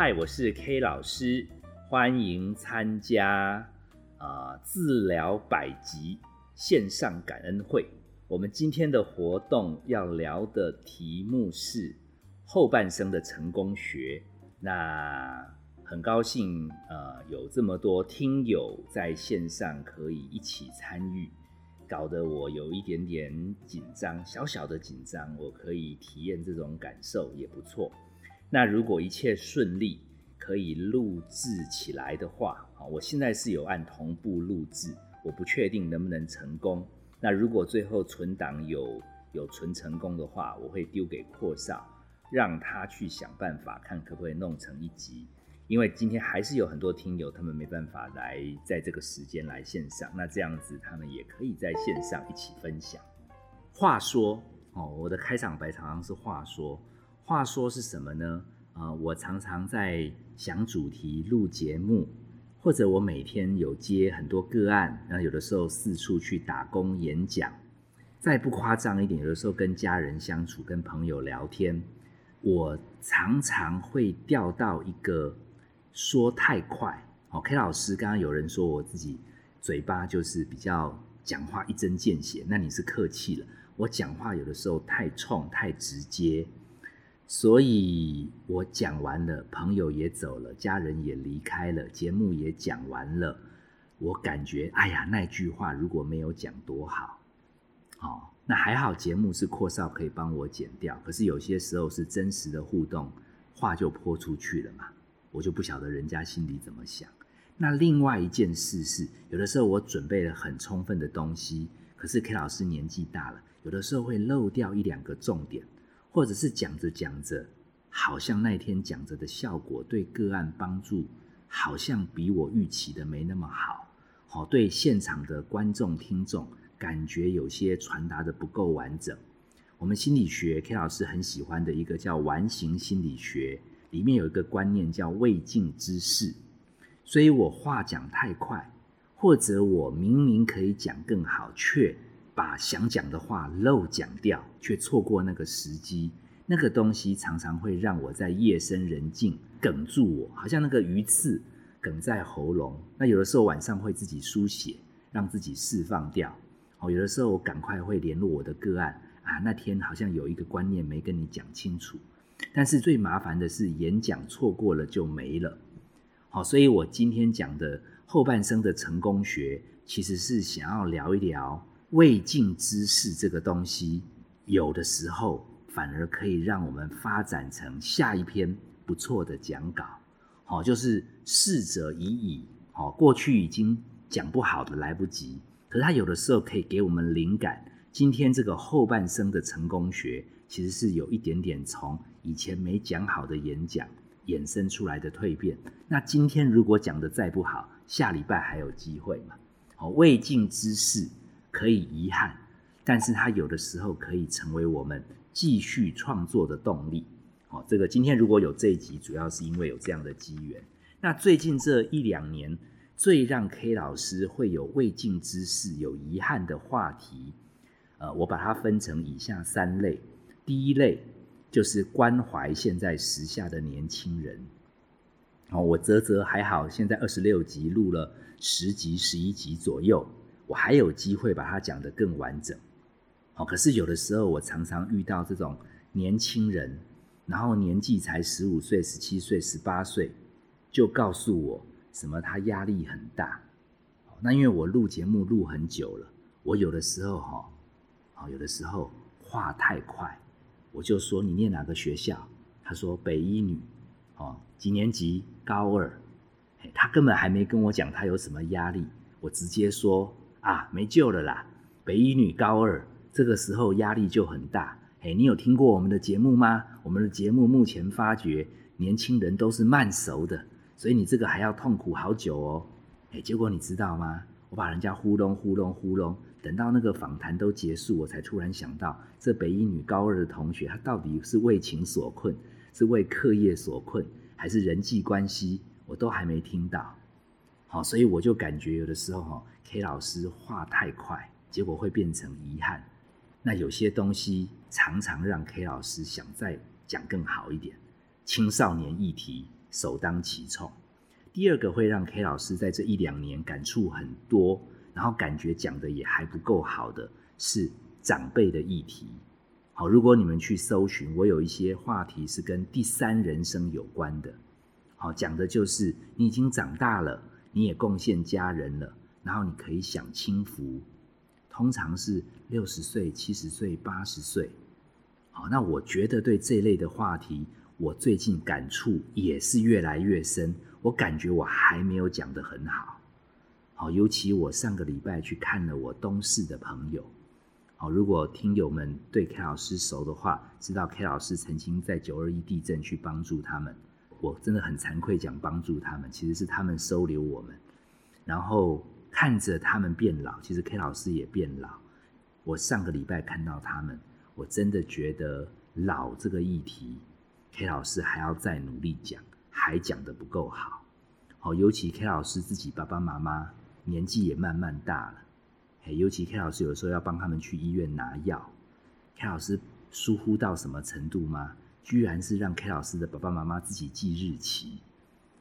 嗨，我是 K 老师，欢迎参加啊、治疗百集线上感恩会。我们今天的活动要聊的题目是后半生的成功学。那很高兴，呃，有这么多听友在线上可以一起参与，搞得我有一点点紧张，小小的紧张。我可以体验这种感受也不错。那如果一切顺利，可以录制起来的话，啊，我现在是有按同步录制，我不确定能不能成功。那如果最后存档有有存成功的话，我会丢给阔少，让他去想办法，看可不可以弄成一集。因为今天还是有很多听友，他们没办法来在这个时间来线上，那这样子他们也可以在线上一起分享。话说哦，我的开场白常常是话说，话说是什么呢？啊、我常常在想主题录节目，或者我每天有接很多个案，然后有的时候四处去打工演讲。再不夸张一点，有的时候跟家人相处、跟朋友聊天，我常常会掉到一个说太快。哦，K 老师刚刚有人说我自己嘴巴就是比较讲话一针见血，那你是客气了。我讲话有的时候太冲、太直接，所以我讲完了，朋友也走了，家人也离开了，节目也讲完了，我感觉哎呀，那句话如果没有讲多好。哦，那还好，节目是阔少可以帮我剪掉。可是有些时候是真实的互动，话就泼出去了嘛，我就不晓得人家心里怎么想。那另外一件事是，有的时候我准备了很充分的东西，可是 K 老师年纪大了，有的时候会漏掉一两个重点，或者是讲着讲着，好像那天讲着的效果对个案帮助，好像比我预期的没那么好。好，对现场的观众听众。感觉有些传达的不够完整。我们心理学 K 老师很喜欢的一个叫完形心理学，里面有一个观念叫未尽之事。所以我话讲太快，或者我明明可以讲更好，却把想讲的话漏讲掉，却错过那个时机。那个东西常常会让我在夜深人静哽住我，好像那个鱼刺哽在喉咙。那有的时候晚上会自己书写，让自己释放掉。哦，有的时候我赶快会联络我的个案啊，那天好像有一个观念没跟你讲清楚，但是最麻烦的是演讲错过了就没了。好，所以我今天讲的后半生的成功学，其实是想要聊一聊未尽之事这个东西，有的时候反而可以让我们发展成下一篇不错的讲稿。好，就是逝者已矣，好，过去已经讲不好的来不及。可是他有的时候可以给我们灵感。今天这个后半生的成功学，其实是有一点点从以前没讲好的演讲衍生出来的蜕变。那今天如果讲的再不好，下礼拜还有机会嘛？哦，未尽之事可以遗憾，但是它有的时候可以成为我们继续创作的动力。哦，这个今天如果有这一集，主要是因为有这样的机缘。那最近这一两年。最让 K 老师会有未尽之事、有遗憾的话题，呃，我把它分成以下三类。第一类就是关怀现在时下的年轻人。哦，我啧啧还好，现在二十六集录了十集、十一集左右，我还有机会把它讲得更完整。哦，可是有的时候我常常遇到这种年轻人，然后年纪才十五岁、十七岁、十八岁，就告诉我。什么？他压力很大，那因为我录节目录很久了，我有的时候哈，啊，有的时候话太快，我就说你念哪个学校？他说北一女，哦，几年级？高二。他根本还没跟我讲他有什么压力，我直接说啊，没救了啦，北一女高二，这个时候压力就很大。哎，你有听过我们的节目吗？我们的节目目前发觉年轻人都是慢熟的。所以你这个还要痛苦好久哦，哎，结果你知道吗？我把人家糊弄糊弄糊弄，等到那个访谈都结束，我才突然想到，这北一女高二的同学，他到底是为情所困，是为课业所困，还是人际关系，我都还没听到。好，所以我就感觉有的时候哈，K 老师话太快，结果会变成遗憾。那有些东西常常让 K 老师想再讲更好一点，青少年议题。首当其冲。第二个会让 K 老师在这一两年感触很多，然后感觉讲的也还不够好的是长辈的议题。好，如果你们去搜寻，我有一些话题是跟第三人生有关的。好，讲的就是你已经长大了，你也贡献家人了，然后你可以享清福。通常是六十岁、七十岁、八十岁。好，那我觉得对这类的话题，我最近感触也是越来越深。我感觉我还没有讲得很好。好，尤其我上个礼拜去看了我东市的朋友。好，如果听友们对 K 老师熟的话，知道 K 老师曾经在九二一地震去帮助他们。我真的很惭愧讲帮助他们，其实是他们收留我们，然后看着他们变老，其实 K 老师也变老。我上个礼拜看到他们，我真的觉得老这个议题，K 老师还要再努力讲，还讲得不够好。好，尤其 K 老师自己爸爸妈妈年纪也慢慢大了。尤其 K 老师有时候要帮他们去医院拿药，K 老师疏忽到什么程度吗？居然是让 K 老师的爸爸妈妈自己记日期，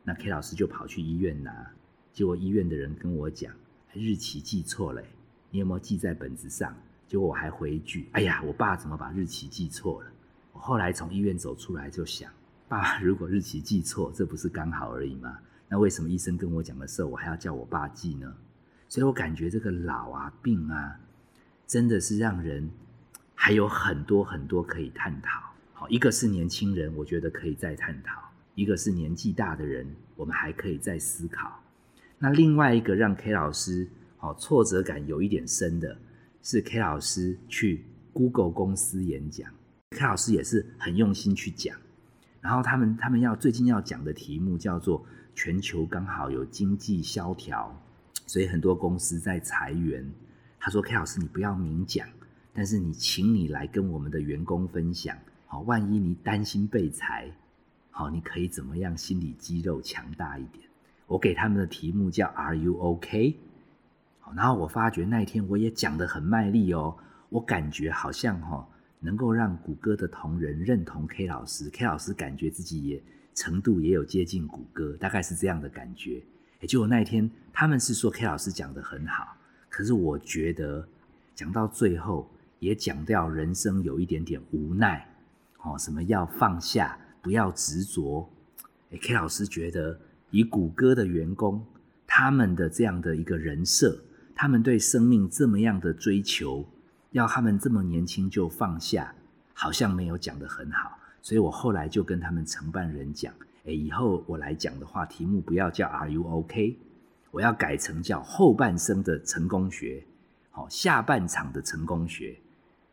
那 K 老师就跑去医院拿，结果医院的人跟我讲日期记错了，你有没有记在本子上？结果我还回一句：哎呀，我爸怎么把日期记错了？我后来从医院走出来就想，爸如果日期记错，这不是刚好而已吗？那为什么医生跟我讲的时候，我还要叫我爸记呢？所以我感觉这个老啊、病啊，真的是让人还有很多很多可以探讨。好，一个是年轻人，我觉得可以再探讨；一个是年纪大的人，我们还可以再思考。那另外一个让 K 老师好挫折感有一点深的，是 K 老师去 Google 公司演讲，K 老师也是很用心去讲。然后他们他们要最近要讲的题目叫做全球刚好有经济萧条。所以很多公司在裁员。他说：“K 老师，你不要明讲，但是你请你来跟我们的员工分享。好，万一你担心被裁，好，你可以怎么样？心理肌肉强大一点。我给他们的题目叫 ‘Are you OK？’，然后我发觉那一天我也讲得很卖力哦。我感觉好像哈，能够让谷歌的同仁认同 K 老师，K 老师感觉自己也程度也有接近谷歌，大概是这样的感觉。”也就我那一天，他们是说 K 老师讲的很好，可是我觉得讲到最后也讲掉人生有一点点无奈，哦，什么要放下，不要执着。哎，K 老师觉得以谷歌的员工，他们的这样的一个人设，他们对生命这么样的追求，要他们这么年轻就放下，好像没有讲的很好，所以我后来就跟他们承办人讲。哎，以后我来讲的话，题目不要叫 Are you OK？我要改成叫后半生的成功学，好，下半场的成功学。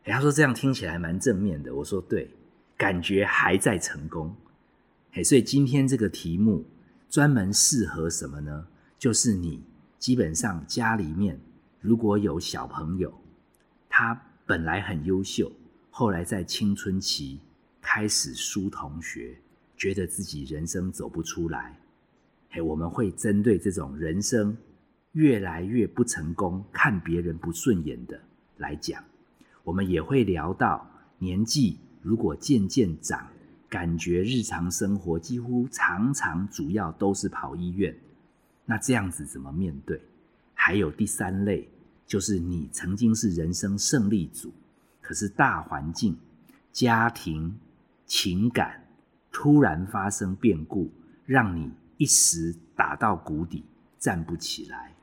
哎，他说这样听起来蛮正面的。我说对，感觉还在成功。哎，所以今天这个题目专门适合什么呢？就是你基本上家里面如果有小朋友，他本来很优秀，后来在青春期开始输同学。觉得自己人生走不出来，嘿，我们会针对这种人生越来越不成功、看别人不顺眼的来讲。我们也会聊到年纪如果渐渐长，感觉日常生活几乎常常主要都是跑医院，那这样子怎么面对？还有第三类，就是你曾经是人生胜利组，可是大环境、家庭、情感。突然发生变故，让你一时打到谷底，站不起来。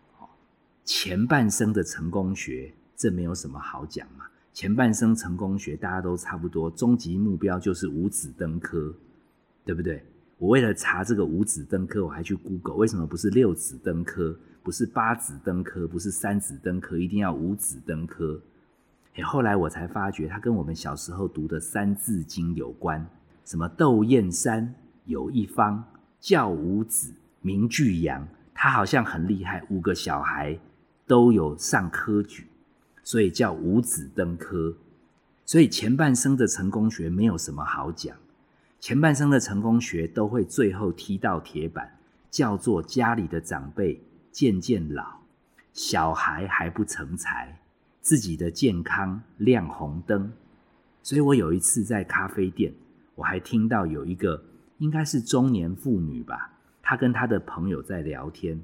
前半生的成功学，这没有什么好讲嘛。前半生成功学大家都差不多，终极目标就是五子登科，对不对？我为了查这个五子登科，我还去 Google，为什么不是六子登科，不是八子登科，不是三子登科，一定要五子登科？哎，后来我才发觉，它跟我们小时候读的《三字经》有关。什么窦燕山有一方，教五子名俱扬。他好像很厉害，五个小孩都有上科举，所以叫五子登科。所以前半生的成功学没有什么好讲，前半生的成功学都会最后踢到铁板，叫做家里的长辈渐渐老，小孩还不成才，自己的健康亮红灯。所以我有一次在咖啡店。我还听到有一个应该是中年妇女吧。她跟她的朋友在聊天，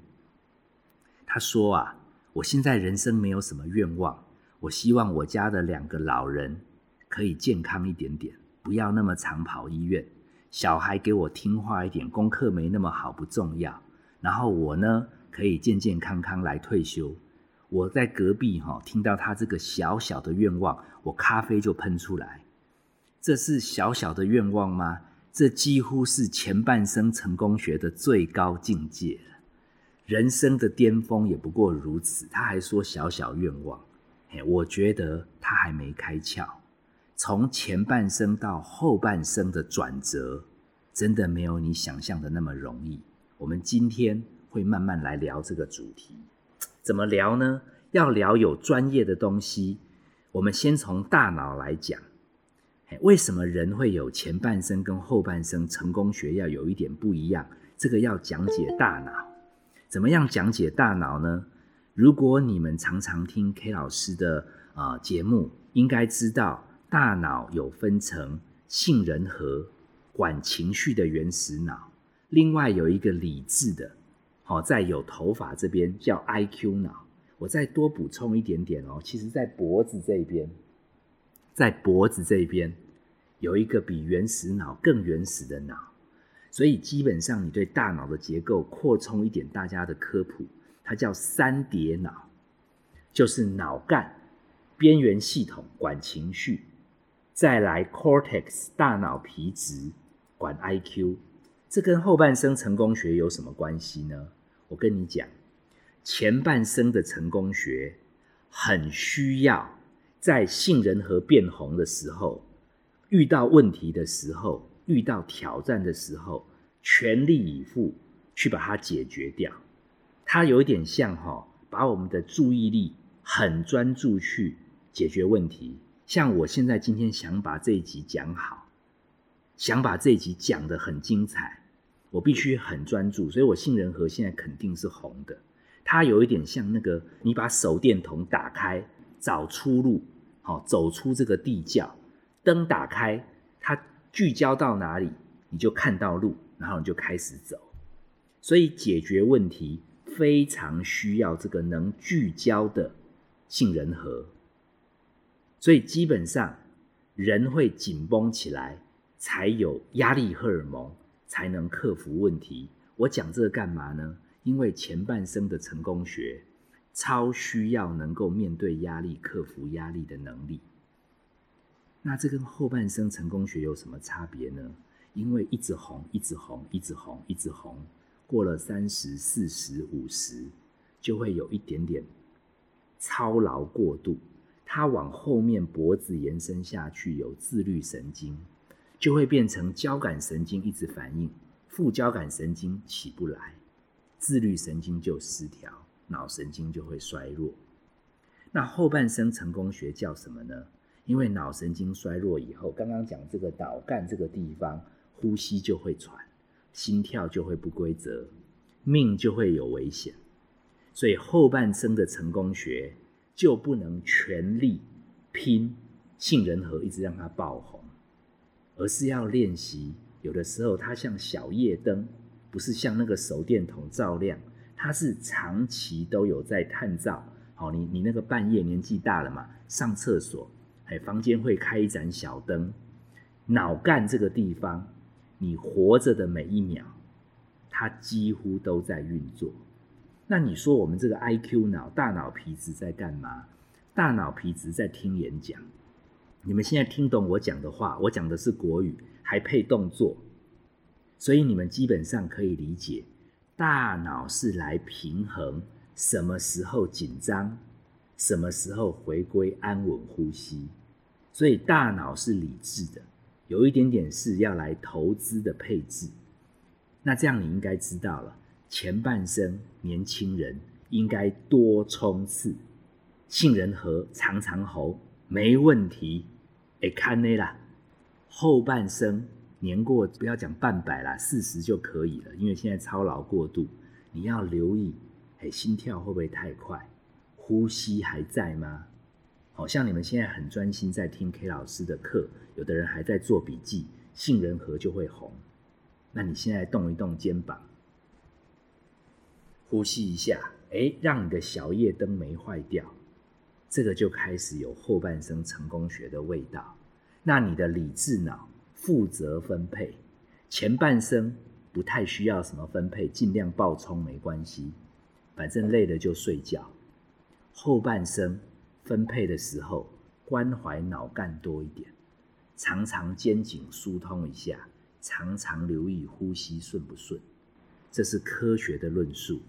她说啊，我现在人生没有什么愿望，我希望我家的两个老人可以健康一点点，不要那么常跑医院。小孩给我听话一点，功课没那么好不重要。然后我呢，可以健健康康来退休。我在隔壁哈，听到他这个小小的愿望，我咖啡就喷出来。这是小小的愿望吗？这几乎是前半生成功学的最高境界了。人生的巅峰也不过如此。他还说小小愿望，嘿，我觉得他还没开窍。从前半生到后半生的转折，真的没有你想象的那么容易。我们今天会慢慢来聊这个主题。怎么聊呢？要聊有专业的东西。我们先从大脑来讲。为什么人会有前半生跟后半生？成功学要有一点不一样。这个要讲解大脑。怎么样讲解大脑呢？如果你们常常听 K 老师的啊节目，应该知道大脑有分成杏仁核，管情绪的原始脑，另外有一个理智的。好，在有头发这边叫 I Q 脑。我再多补充一点点哦，其实，在脖子这边，在脖子这边有一个比原始脑更原始的脑。所以，基本上你对大脑的结构扩充一点，大家的科普，它叫三叠脑，就是脑干、边缘系统管情绪，再来 cortex 大脑皮质管 I Q。这跟后半生成功学有什么关系呢？我跟你讲，前半生的成功学很需要在杏仁核变红的时候，遇到问题的时候，遇到挑战的时候，全力以赴去把它解决掉。它有一点像哈，把我们的注意力很专注去解决问题。像我现在今天想把这一集讲好，想把这一集讲得很精彩。我必须很专注，所以我杏仁核现在肯定是红的。它有一点像那个，你把手电筒打开找出路，好走出这个地窖。灯打开，它聚焦到哪里，你就看到路，然后你就开始走。所以解决问题非常需要这个能聚焦的杏仁核。所以基本上人会紧绷起来，才有压力荷尔蒙。才能克服问题。我讲这个干嘛呢？因为前半生的成功学超需要能够面对压力、克服压力的能力。那这跟后半生成功学有什么差别呢？因为一直红，一直红，一直红，一直红，过了三十四十五十，就会有一点点操劳过度。它往后面脖子延伸下去，有自律神经。就会变成交感神经一直反应，副交感神经起不来，自律神经就失调，脑神经就会衰弱。那后半生成功学叫什么呢？因为脑神经衰弱以后，刚刚讲这个脑干这个地方，呼吸就会喘，心跳就会不规则，命就会有危险。所以后半生的成功学就不能全力拼杏仁核，一直让它爆红。而是要练习，有的时候它像小夜灯，不是像那个手电筒照亮，它是长期都有在探照。好，你你那个半夜年纪大了嘛，上厕所，哎，房间会开一盏小灯，脑干这个地方，你活着的每一秒，它几乎都在运作。那你说我们这个 I Q 脑，大脑皮质在干嘛？大脑皮质在听演讲。你们现在听懂我讲的话，我讲的是国语，还配动作，所以你们基本上可以理解，大脑是来平衡什么时候紧张，什么时候回归安稳呼吸，所以大脑是理智的，有一点点是要来投资的配置。那这样你应该知道了，前半生年轻人应该多冲刺，杏仁核常常喉没问题。哎，看呢啦，后半生年过不要讲半百啦，四十就可以了。因为现在操劳过度，你要留意，哎，心跳会不会太快？呼吸还在吗？好像你们现在很专心在听 K 老师的课，有的人还在做笔记，杏仁核就会红。那你现在动一动肩膀，呼吸一下，哎，让你的小夜灯没坏掉，这个就开始有后半生成功学的味道。那你的理智脑负责分配，前半生不太需要什么分配，尽量爆冲没关系，反正累了就睡觉。后半生分配的时候，关怀脑干多一点，常常肩颈疏通一下。常常留意呼吸顺不顺，这是科学的论述。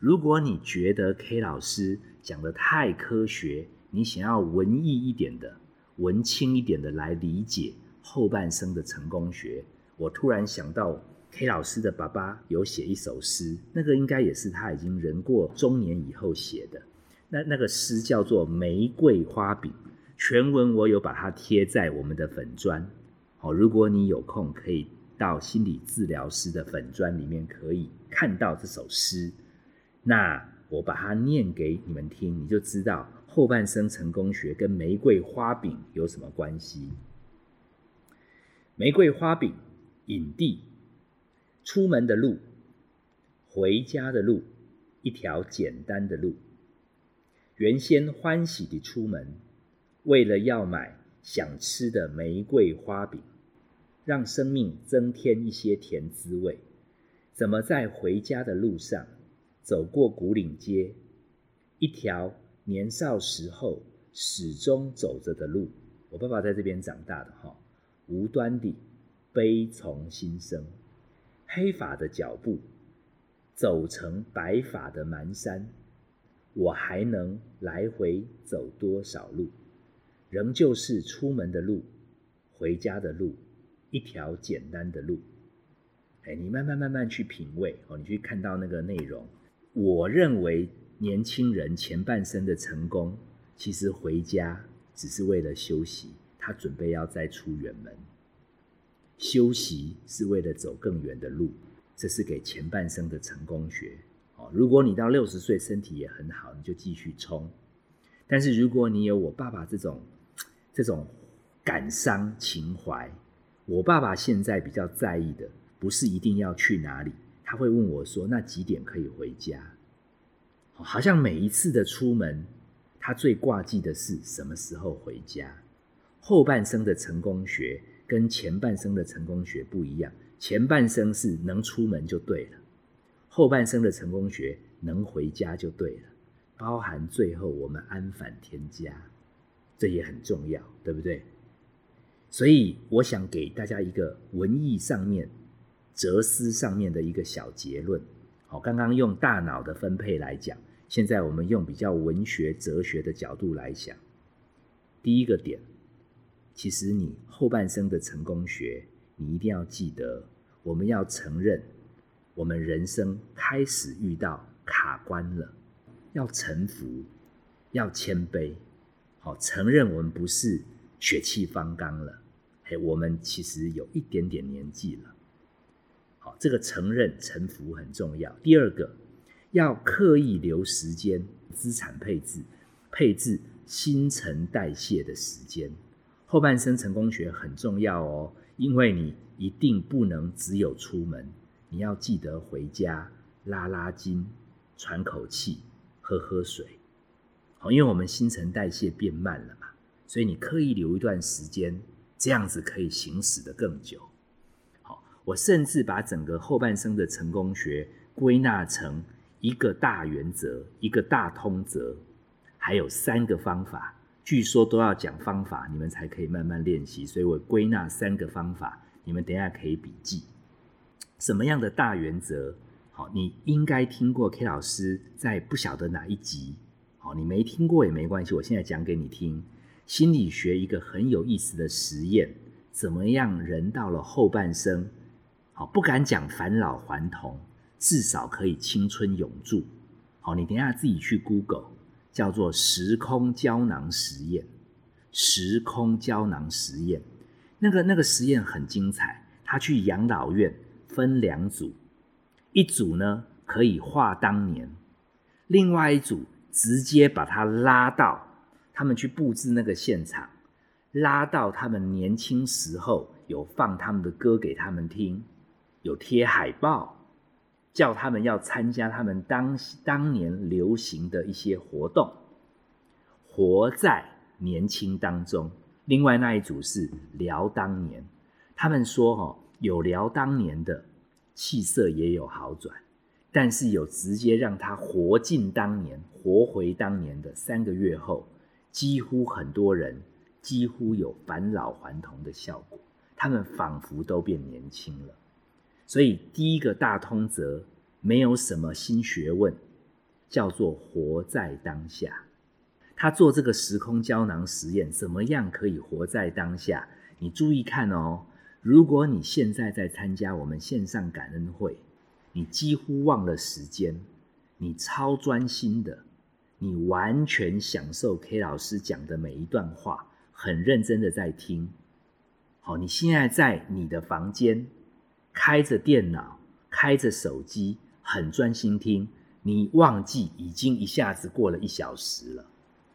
如果你觉得 K 老师讲的太科学，你想要文艺一点的、文青一点的来理解后半生的成功学，我突然想到 K 老师的爸爸有写一首诗，那个应该也是他已经人过中年以后写的。那那个诗叫做《玫瑰花饼》，全文我有把它贴在我们的粉砖。好，如果你有空可以。到心理治疗师的粉砖里面可以看到这首诗，那我把它念给你们听，你就知道后半生成功学跟玫瑰花饼有什么关系。玫瑰花饼，影帝，出门的路，回家的路，一条简单的路。原先欢喜的出门，为了要买想吃的玫瑰花饼。让生命增添一些甜滋味。怎么在回家的路上走过古岭街，一条年少时候始终走着的路？我爸爸在这边长大的哈，无端地悲从心生。黑发的脚步走成白发的蹒跚，我还能来回走多少路？仍旧是出门的路，回家的路。一条简单的路，哎，你慢慢慢慢去品味哦，你去看到那个内容。我认为年轻人前半生的成功，其实回家只是为了休息，他准备要再出远门。休息是为了走更远的路，这是给前半生的成功学。哦，如果你到六十岁身体也很好，你就继续冲。但是如果你有我爸爸这种这种感伤情怀。我爸爸现在比较在意的，不是一定要去哪里，他会问我说：“那几点可以回家？”好像每一次的出门，他最挂记的是什么时候回家。后半生的成功学跟前半生的成功学不一样，前半生是能出门就对了，后半生的成功学能回家就对了，包含最后我们安返天家，这也很重要，对不对？所以我想给大家一个文艺上面、哲思上面的一个小结论。好，刚刚用大脑的分配来讲，现在我们用比较文学、哲学的角度来想。第一个点，其实你后半生的成功学，你一定要记得，我们要承认，我们人生开始遇到卡关了，要臣服，要谦卑，好，承认我们不是血气方刚了。嘿，我们其实有一点点年纪了，好，这个承认臣服很重要。第二个，要刻意留时间，资产配置，配置新陈代谢的时间。后半生成功学很重要哦，因为你一定不能只有出门，你要记得回家拉拉筋、喘口气、喝喝水。因为我们新陈代谢变慢了嘛，所以你刻意留一段时间。这样子可以行驶的更久。好，我甚至把整个后半生的成功学归纳成一个大原则、一个大通则，还有三个方法。据说都要讲方法，你们才可以慢慢练习。所以我归纳三个方法，你们等下可以笔记。什么样的大原则？好，你应该听过 K 老师在不晓得哪一集。好，你没听过也没关系，我现在讲给你听。心理学一个很有意思的实验，怎么样？人到了后半生，好不敢讲返老还童，至少可以青春永驻。好，你等下自己去 Google，叫做时空胶囊实验。时空胶囊实验，那个那个实验很精彩。他去养老院分两组，一组呢可以画当年，另外一组直接把他拉到。他们去布置那个现场，拉到他们年轻时候有放他们的歌给他们听，有贴海报，叫他们要参加他们当当年流行的一些活动，活在年轻当中。另外那一组是聊当年，他们说哦，有聊当年的气色也有好转，但是有直接让他活进当年、活回当年的三个月后，几乎很多人几乎有返老还童的效果，他们仿佛都变年轻了。所以第一个大通则没有什么新学问，叫做活在当下。他做这个时空胶囊实验，怎么样可以活在当下？你注意看哦，如果你现在在参加我们线上感恩会，你几乎忘了时间，你超专心的，你完全享受 K 老师讲的每一段话，很认真的在听。好，你现在在你的房间，开着电脑，开着手机，很专心听，你忘记已经一下子过了一小时了。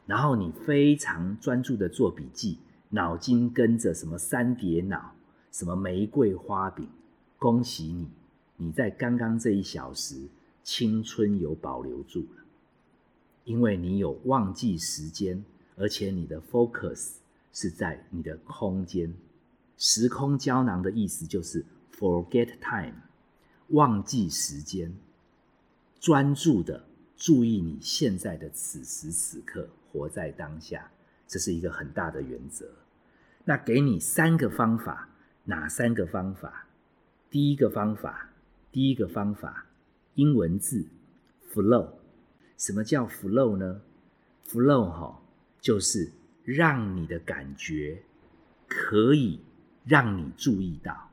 然后你非常专注的做笔记，脑筋跟着什么三叠脑，什么玫瑰花饼，恭喜你，你在刚刚这一小时青春有保留住了，因为你有忘记时间，而且你的 focus 是在你的空间，时空胶囊的意思就是 forget time，忘记时间，专注的注意你现在的此时此刻。活在当下，这是一个很大的原则。那给你三个方法，哪三个方法？第一个方法，第一个方法，英文字 flow。什么叫 flow 呢？flow 哈，就是让你的感觉可以让你注意到。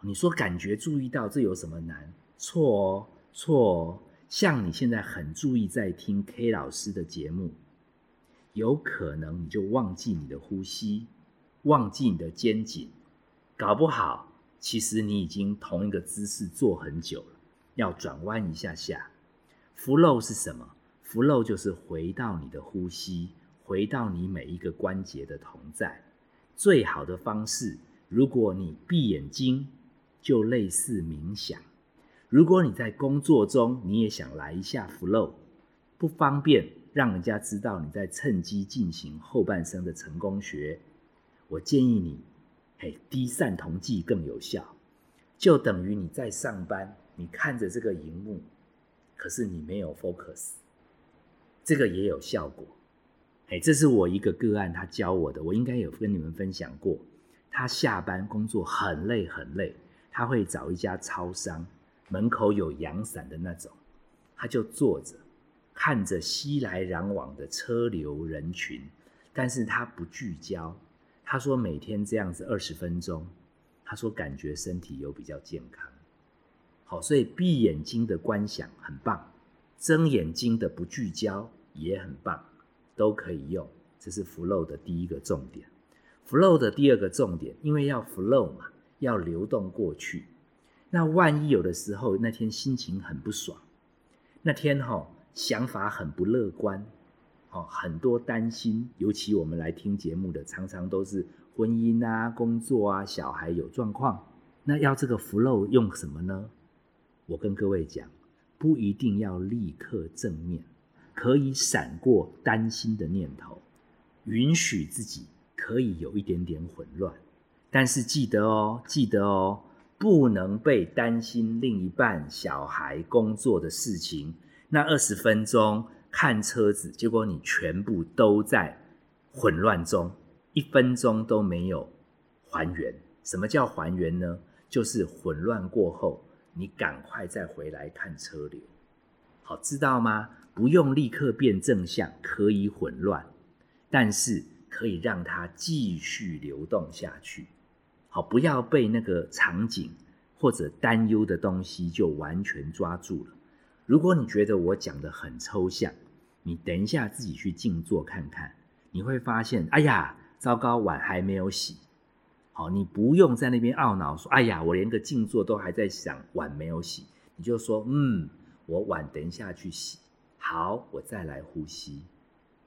你说感觉注意到，这有什么难？错哦，错哦。像你现在很注意在听 K 老师的节目。有可能你就忘记你的呼吸，忘记你的肩颈，搞不好其实你已经同一个姿势坐很久了，要转弯一下下。flow 是什么？flow 就是回到你的呼吸，回到你每一个关节的同在。最好的方式，如果你闭眼睛，就类似冥想；如果你在工作中，你也想来一下 flow，不方便。让人家知道你在趁机进行后半生的成功学，我建议你，嘿，低散同剂更有效，就等于你在上班，你看着这个荧幕，可是你没有 focus，这个也有效果。哎，这是我一个个案，他教我的，我应该有跟你们分享过。他下班工作很累很累，他会找一家超商，门口有阳伞的那种，他就坐着。看着熙来攘往的车流人群，但是他不聚焦。他说每天这样子二十分钟，他说感觉身体有比较健康。好，所以闭眼睛的观想很棒，睁眼睛的不聚焦也很棒，都可以用。这是 flow 的第一个重点。flow 的第二个重点，因为要 flow 嘛，要流动过去。那万一有的时候那天心情很不爽，那天哈。想法很不乐观，很多担心，尤其我们来听节目的，常常都是婚姻啊、工作啊、小孩有状况。那要这个 flow 用什么呢？我跟各位讲，不一定要立刻正面，可以闪过担心的念头，允许自己可以有一点点混乱，但是记得哦，记得哦，不能被担心另一半、小孩、工作的事情。那二十分钟看车子，结果你全部都在混乱中，一分钟都没有还原。什么叫还原呢？就是混乱过后，你赶快再回来看车流。好，知道吗？不用立刻变正向，可以混乱，但是可以让它继续流动下去。好，不要被那个场景或者担忧的东西就完全抓住了。如果你觉得我讲的很抽象，你等一下自己去静坐看看，你会发现，哎呀，糟糕，碗还没有洗。好，你不用在那边懊恼说，哎呀，我连个静坐都还在想碗没有洗，你就说，嗯，我碗等一下去洗。好，我再来呼吸。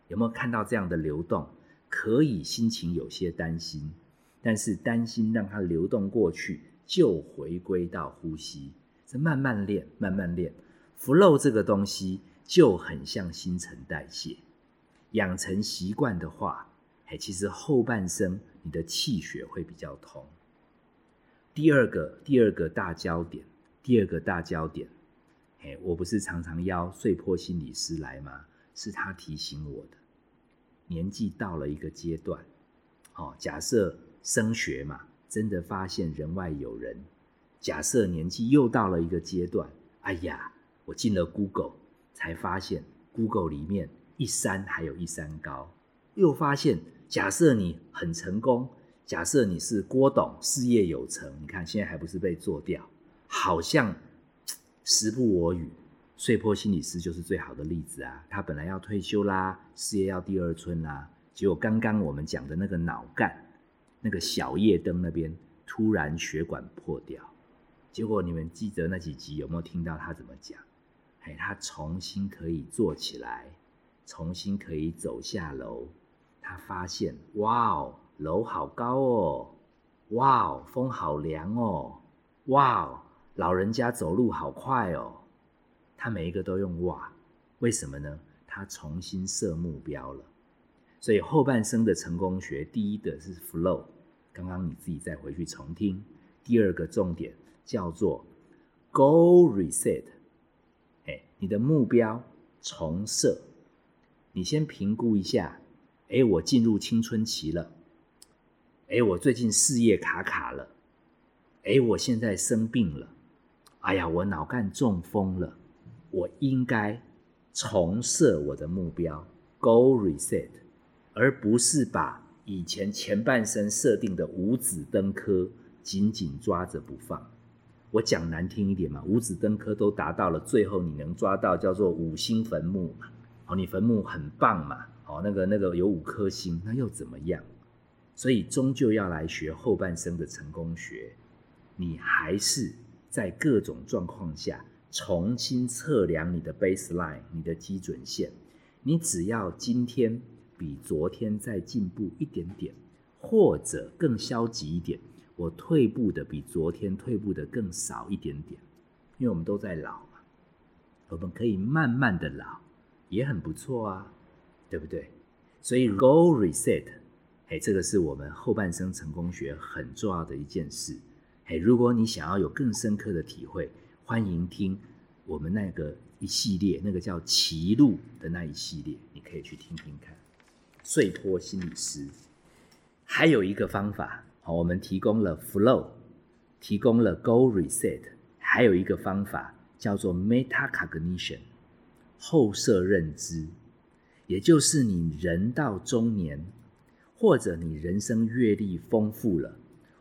有没有看到这样的流动？可以心情有些担心，但是担心让它流动过去，就回归到呼吸，这慢慢练，慢慢练。flow 这个东西就很像新陈代谢，养成习惯的话，哎，其实后半生你的气血会比较通。第二个，第二个大焦点，第二个大焦点，哎，我不是常常邀碎坡心理师来吗？是他提醒我的。年纪到了一个阶段，哦，假设升学嘛。真的发现人外有人。假设年纪又到了一个阶段，哎呀，我进了 Google，才发现 Google 里面一山还有一山高。又发现，假设你很成功，假设你是郭董，事业有成，你看现在还不是被做掉，好像时不我与。碎坡心理师就是最好的例子啊！他本来要退休啦，事业要第二春啦，结果刚刚我们讲的那个脑干。那个小夜灯那边突然血管破掉，结果你们记得那几集有没有听到他怎么讲？哎，他重新可以坐起来，重新可以走下楼。他发现，哇哦，楼好高哦，哇哦，风好凉哦，哇哦，老人家走路好快哦。他每一个都用哇，为什么呢？他重新设目标了。所以后半生的成功学，第一的是 flow，刚刚你自己再回去重听。第二个重点叫做 goal reset，哎，你的目标重设。你先评估一下，哎，我进入青春期了，哎，我最近事业卡卡了，哎，我现在生病了，哎呀，我脑干中风了，我应该重设我的目标，Go reset，。而不是把以前前半生设定的五指登科紧紧抓着不放。我讲难听一点嘛，五子登科都达到了，最后你能抓到叫做五星坟墓嘛？哦，你坟墓很棒嘛？哦，那个那个有五颗星，那又怎么样？所以终究要来学后半生的成功学，你还是在各种状况下重新测量你的 baseline，你的基准线。你只要今天。比昨天再进步一点点，或者更消极一点，我退步的比昨天退步的更少一点点，因为我们都在老嘛，我们可以慢慢的老，也很不错啊，对不对？所以 go reset，哎，这个是我们后半生成功学很重要的一件事。哎，如果你想要有更深刻的体会，欢迎听我们那个一系列，那个叫歧路的那一系列，你可以去听听看。碎坡心理师还有一个方法，我们提供了 flow，提供了 goal reset，还有一个方法叫做 metacognition，后设认知，也就是你人到中年，或者你人生阅历丰富了，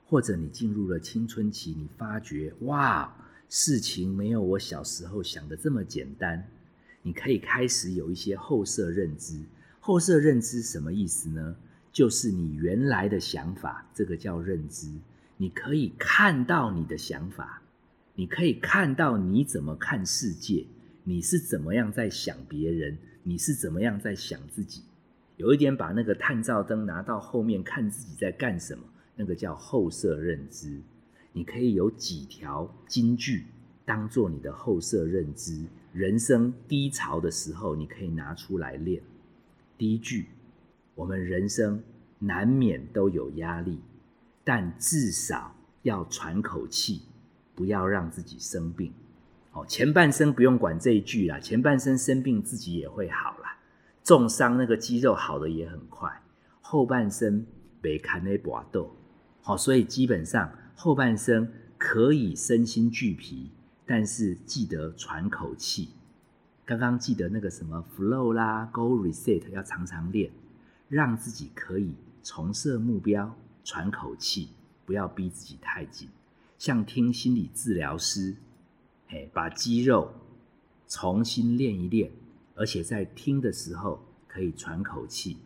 或者你进入了青春期，你发觉哇，事情没有我小时候想的这么简单，你可以开始有一些后设认知。后设认知什么意思呢？就是你原来的想法，这个叫认知。你可以看到你的想法，你可以看到你怎么看世界，你是怎么样在想别人，你是怎么样在想自己。有一点把那个探照灯拿到后面看自己在干什么，那个叫后设认知。你可以有几条金句当做你的后设认知，人生低潮的时候，你可以拿出来练。第一句，我们人生难免都有压力，但至少要喘口气，不要让自己生病。哦，前半生不用管这一句啦，前半生生病自己也会好啦，重伤那个肌肉好的也很快。后半生别看那搏斗，好，所以基本上后半生可以身心俱疲，但是记得喘口气。刚刚记得那个什么 flow 啦，go reset 要常常练，让自己可以重设目标，喘口气，不要逼自己太紧。像听心理治疗师，哎，把肌肉重新练一练，而且在听的时候可以喘口气，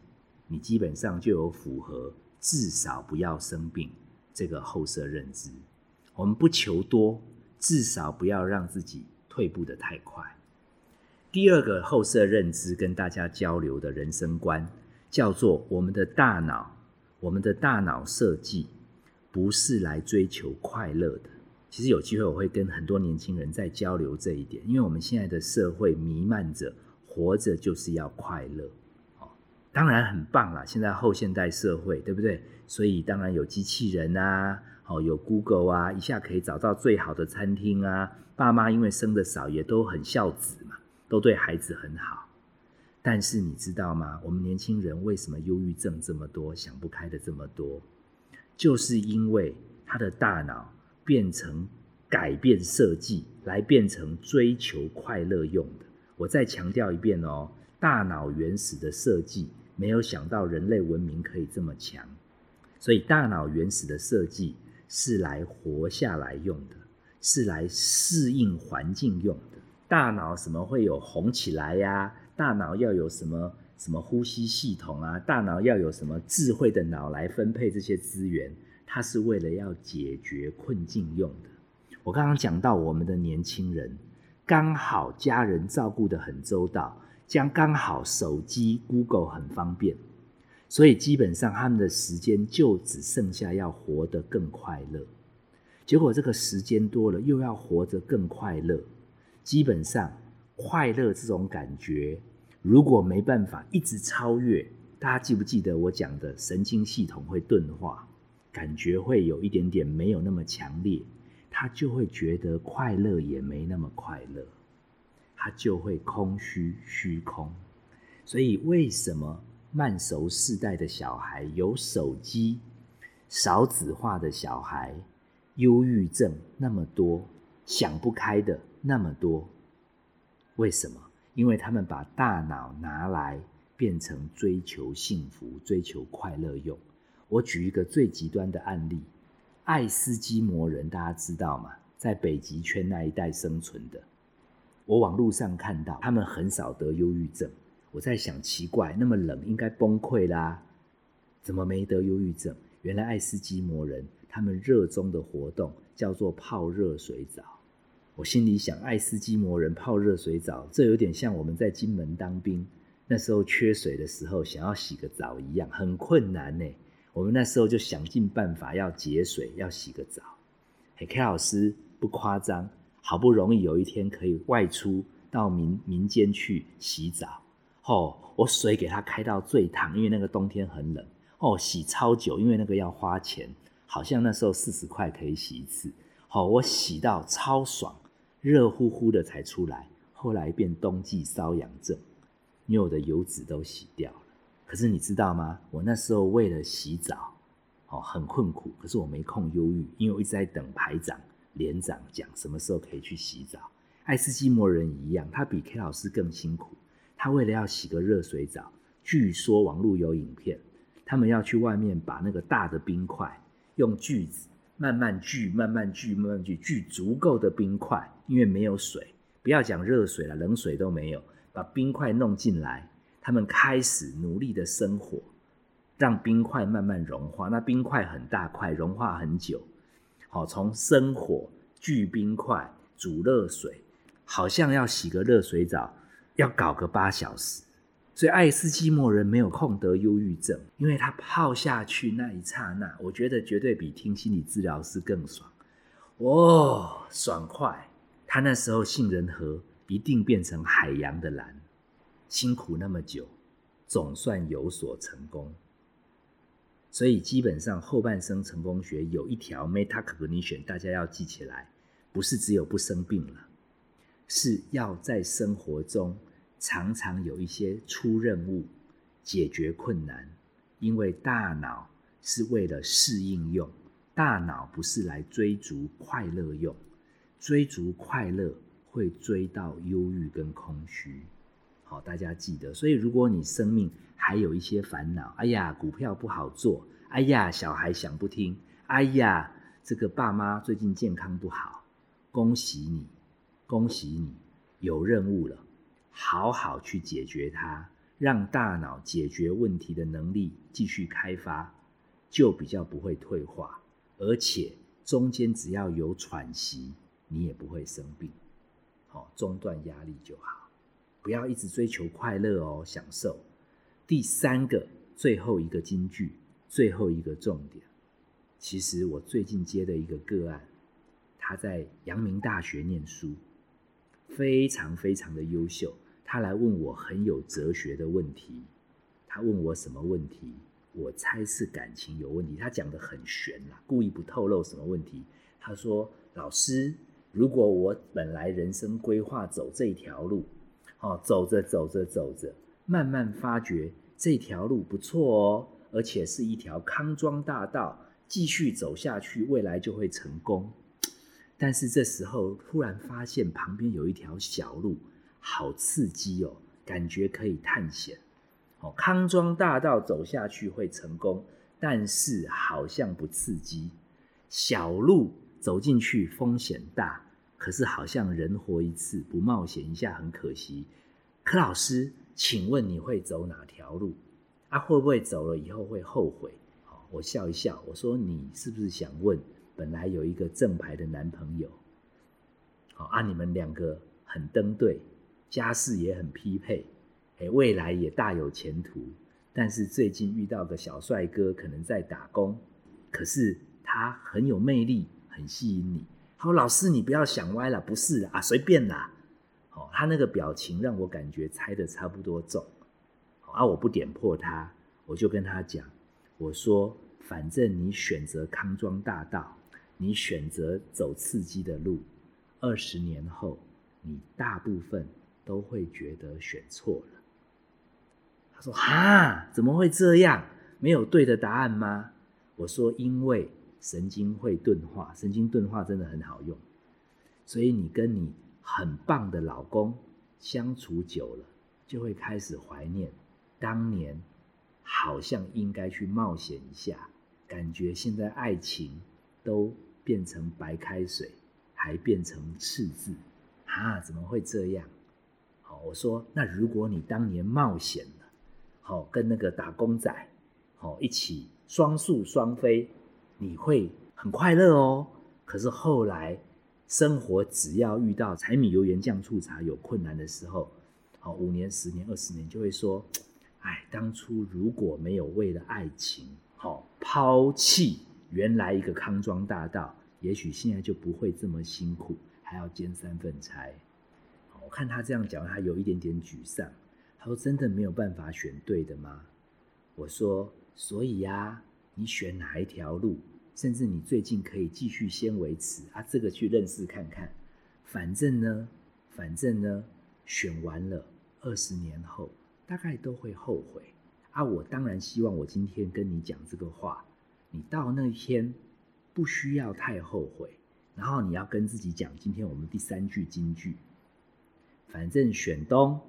你基本上就有符合至少不要生病这个后设认知。我们不求多，至少不要让自己退步的太快。第二个后设认知跟大家交流的人生观，叫做我们的大脑，我们的大脑设计不是来追求快乐的。其实有机会我会跟很多年轻人在交流这一点，因为我们现在的社会弥漫着活着就是要快乐，哦，当然很棒啦。现在后现代社会，对不对？所以当然有机器人啊，哦，有 Google 啊，一下可以找到最好的餐厅啊。爸妈因为生的少，也都很孝子嘛，都对孩子很好。但是你知道吗？我们年轻人为什么忧郁症这么多，想不开的这么多？就是因为他的大脑变成改变设计，来变成追求快乐用的。我再强调一遍哦，大脑原始的设计没有想到人类文明可以这么强，所以大脑原始的设计是来活下来用的，是来适应环境用的。大脑什么会有红起来呀？大脑要有什么什么呼吸系统啊？大脑要有什么智慧的脑来分配这些资源？它是为了要解决困境用的。我刚刚讲到我们的年轻人，刚好家人照顾得很周到，将刚好手机 Google 很方便，所以基本上他们的时间就只剩下要活得更快乐。结果这个时间多了，又要活得更快乐，基本上。快乐这种感觉，如果没办法一直超越，大家记不记得我讲的神经系统会钝化，感觉会有一点点没有那么强烈，他就会觉得快乐也没那么快乐，他就会空虚虚空。所以为什么慢熟世代的小孩有手机、少子化的小孩，忧郁症那么多，想不开的那么多？为什么？因为他们把大脑拿来变成追求幸福、追求快乐用。我举一个最极端的案例：爱斯基摩人，大家知道吗？在北极圈那一带生存的。我网络上看到他们很少得忧郁症。我在想，奇怪，那么冷，应该崩溃啦，怎么没得忧郁症？原来爱斯基摩人他们热衷的活动叫做泡热水澡。我心里想，爱斯基摩人泡热水澡，这有点像我们在金门当兵那时候缺水的时候，想要洗个澡一样，很困难呢。我们那时候就想尽办法要节水，要洗个澡。嘿，K 老师不夸张，好不容易有一天可以外出到民民间去洗澡，哦，我水给他开到最烫，因为那个冬天很冷。哦，洗超久，因为那个要花钱，好像那时候四十块可以洗一次。好，我洗到超爽。热乎乎的才出来，后来变冬季瘙痒症，因为我的油脂都洗掉了。可是你知道吗？我那时候为了洗澡，哦，很困苦。可是我没空忧郁，因为我一直在等排长、连长讲什么时候可以去洗澡。爱斯基摩人一样，他比 K 老师更辛苦。他为了要洗个热水澡，据说网络有影片，他们要去外面把那个大的冰块用锯子。慢慢锯，慢慢锯，慢慢锯，锯足够的冰块，因为没有水，不要讲热水了，冷水都没有，把冰块弄进来，他们开始努力的生火，让冰块慢慢融化。那冰块很大块，融化很久。好，从生火聚冰块，煮热水，好像要洗个热水澡，要搞个八小时。所以爱斯基摩人没有空得忧郁症，因为他泡下去那一刹那，我觉得绝对比听心理治疗师更爽，哦，爽快！他那时候杏仁核一定变成海洋的蓝，辛苦那么久，总算有所成功。所以基本上后半生成功学有一条 metacognition，大家要记起来，不是只有不生病了，是要在生活中。常常有一些出任务、解决困难，因为大脑是为了适应用，大脑不是来追逐快乐用。追逐快乐会追到忧郁跟空虚。好，大家记得。所以，如果你生命还有一些烦恼，哎呀，股票不好做，哎呀，小孩想不听，哎呀，这个爸妈最近健康不好，恭喜你，恭喜你，有任务了。好好去解决它，让大脑解决问题的能力继续开发，就比较不会退化，而且中间只要有喘息，你也不会生病。好，中断压力就好，不要一直追求快乐哦，享受。第三个，最后一个金句，最后一个重点，其实我最近接的一个个案，他在阳明大学念书，非常非常的优秀。他来问我很有哲学的问题。他问我什么问题？我猜是感情有问题。他讲的很玄啦，故意不透露什么问题。他说：“老师，如果我本来人生规划走这条路，哦，走着走着走着，慢慢发觉这条路不错哦，而且是一条康庄大道。”继续走下去，未来就会成功。但是这时候突然发现旁边有一条小路，好刺激哦，感觉可以探险。哦，康庄大道走下去会成功，但是好像不刺激。小路走进去风险大，可是好像人活一次，不冒险一下很可惜。柯老师，请问你会走哪条路？啊，会不会走了以后会后悔？我笑一笑，我说：“你是不是想问，本来有一个正牌的男朋友，好啊，你们两个很登对，家世也很匹配，哎，未来也大有前途。但是最近遇到个小帅哥，可能在打工，可是他很有魅力，很吸引你。好，老师你不要想歪了，不是啊，随便啦。哦，他那个表情让我感觉猜的差不多中，啊，我不点破他，我就跟他讲。”我说，反正你选择康庄大道，你选择走刺激的路，二十年后，你大部分都会觉得选错了。他说：“哈，怎么会这样？没有对的答案吗？”我说：“因为神经会钝化，神经钝化真的很好用，所以你跟你很棒的老公相处久了，就会开始怀念当年。”好像应该去冒险一下，感觉现在爱情都变成白开水，还变成赤字，啊，怎么会这样？好，我说，那如果你当年冒险了，好，跟那个打工仔，好一起双宿双飞，你会很快乐哦。可是后来生活只要遇到柴米油盐酱醋茶有困难的时候，好，五年、十年、二十年就会说。哎，当初如果没有为了爱情，好抛弃原来一个康庄大道，也许现在就不会这么辛苦，还要兼三份差。我看他这样讲，他有一点点沮丧。他说：“真的没有办法选对的吗？”我说：“所以呀，你选哪一条路，甚至你最近可以继续先维持啊，这个去认识看看。反正呢，反正呢，选完了，二十年后。”大概都会后悔啊！我当然希望我今天跟你讲这个话，你到那天不需要太后悔。然后你要跟自己讲，今天我们第三句金句，反正选东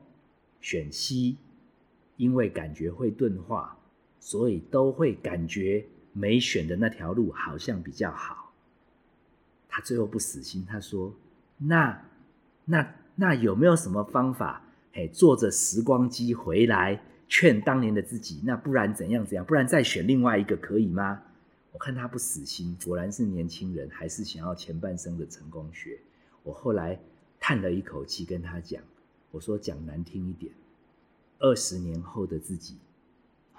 选西，因为感觉会钝化，所以都会感觉没选的那条路好像比较好。他最后不死心，他说：“那那那有没有什么方法？”嘿，坐着时光机回来劝当年的自己，那不然怎样怎样？不然再选另外一个可以吗？我看他不死心，果然是年轻人，还是想要前半生的成功学。我后来叹了一口气，跟他讲：“我说讲难听一点，二十年后的自己，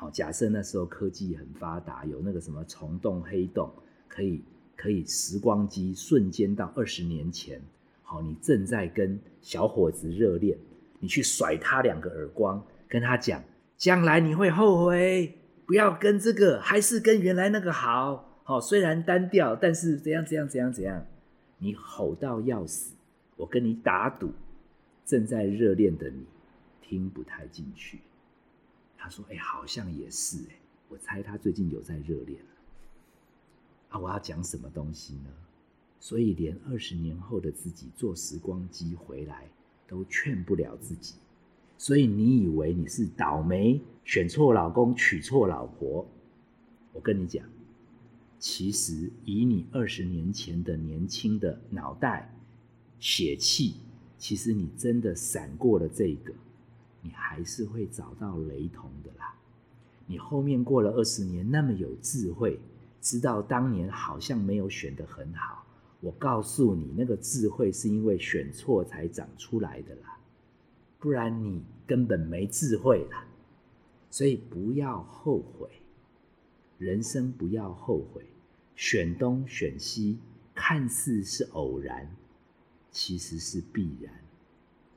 好，假设那时候科技很发达，有那个什么虫洞、黑洞，可以可以时光机瞬间到二十年前，好，你正在跟小伙子热恋。”你去甩他两个耳光，跟他讲，将来你会后悔，不要跟这个，还是跟原来那个好。好，虽然单调，但是怎样怎样怎样怎样，你吼到要死，我跟你打赌，正在热恋的你听不太进去。他说：“哎，好像也是哎，我猜他最近有在热恋啊，我要讲什么东西呢？所以连二十年后的自己坐时光机回来。都劝不了自己，所以你以为你是倒霉，选错老公，娶错老婆。我跟你讲，其实以你二十年前的年轻的脑袋、血气，其实你真的闪过了这个，你还是会找到雷同的啦。你后面过了二十年，那么有智慧，知道当年好像没有选得很好。我告诉你，那个智慧是因为选错才长出来的啦，不然你根本没智慧啦。所以不要后悔，人生不要后悔。选东选西，看似是偶然，其实是必然。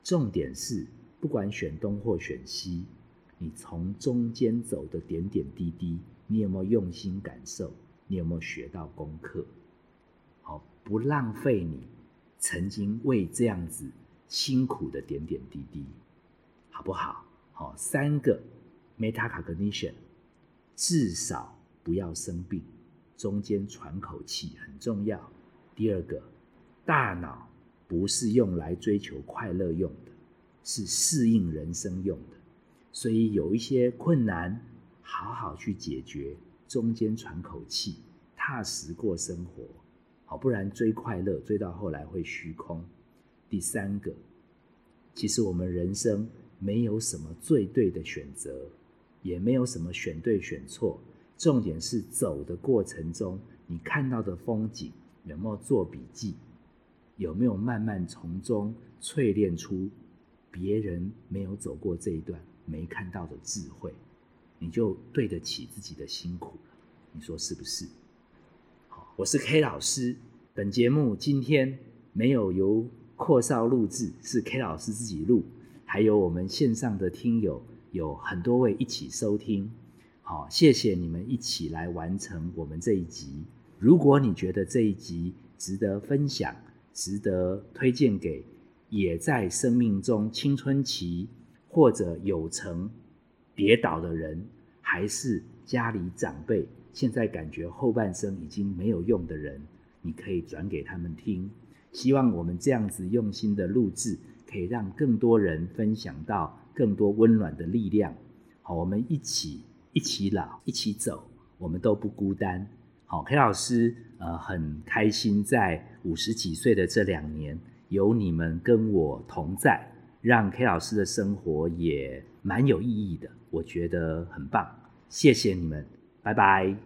重点是，不管选东或选西，你从中间走的点点滴滴，你有没有用心感受？你有没有学到功课？好，不浪费你曾经为这样子辛苦的点点滴滴，好不好？好，三个 meta cognition，至少不要生病。中间喘口气很重要。第二个，大脑不是用来追求快乐用，是适应人生用的。所以有一些困难，好好去解决。中间喘口气，踏实过生活，好，不然追快乐追到后来会虚空。第三个，其实我们人生没有什么最对的选择，也没有什么选对选错。重点是走的过程中，你看到的风景有没有做笔记？有没有慢慢从中淬炼出别人没有走过这一段没看到的智慧？你就对得起自己的辛苦了。你说是不是？好，我是 K 老师。本节目今天没有由阔少录制，是 K 老师自己录，还有我们线上的听友有很多位一起收听。好，谢谢你们一起来完成我们这一集。如果你觉得这一集值得分享，值得推荐给也在生命中青春期或者有成跌倒的人，还是家里长辈现在感觉后半生已经没有用的人，你可以转给他们听。希望我们这样子用心的录制，可以让更多人分享到更多温暖的力量。好，我们一起。一起老，一起走，我们都不孤单。好，K 老师，呃，很开心在五十几岁的这两年，有你们跟我同在，让 K 老师的生活也蛮有意义的，我觉得很棒。谢谢你们，拜拜。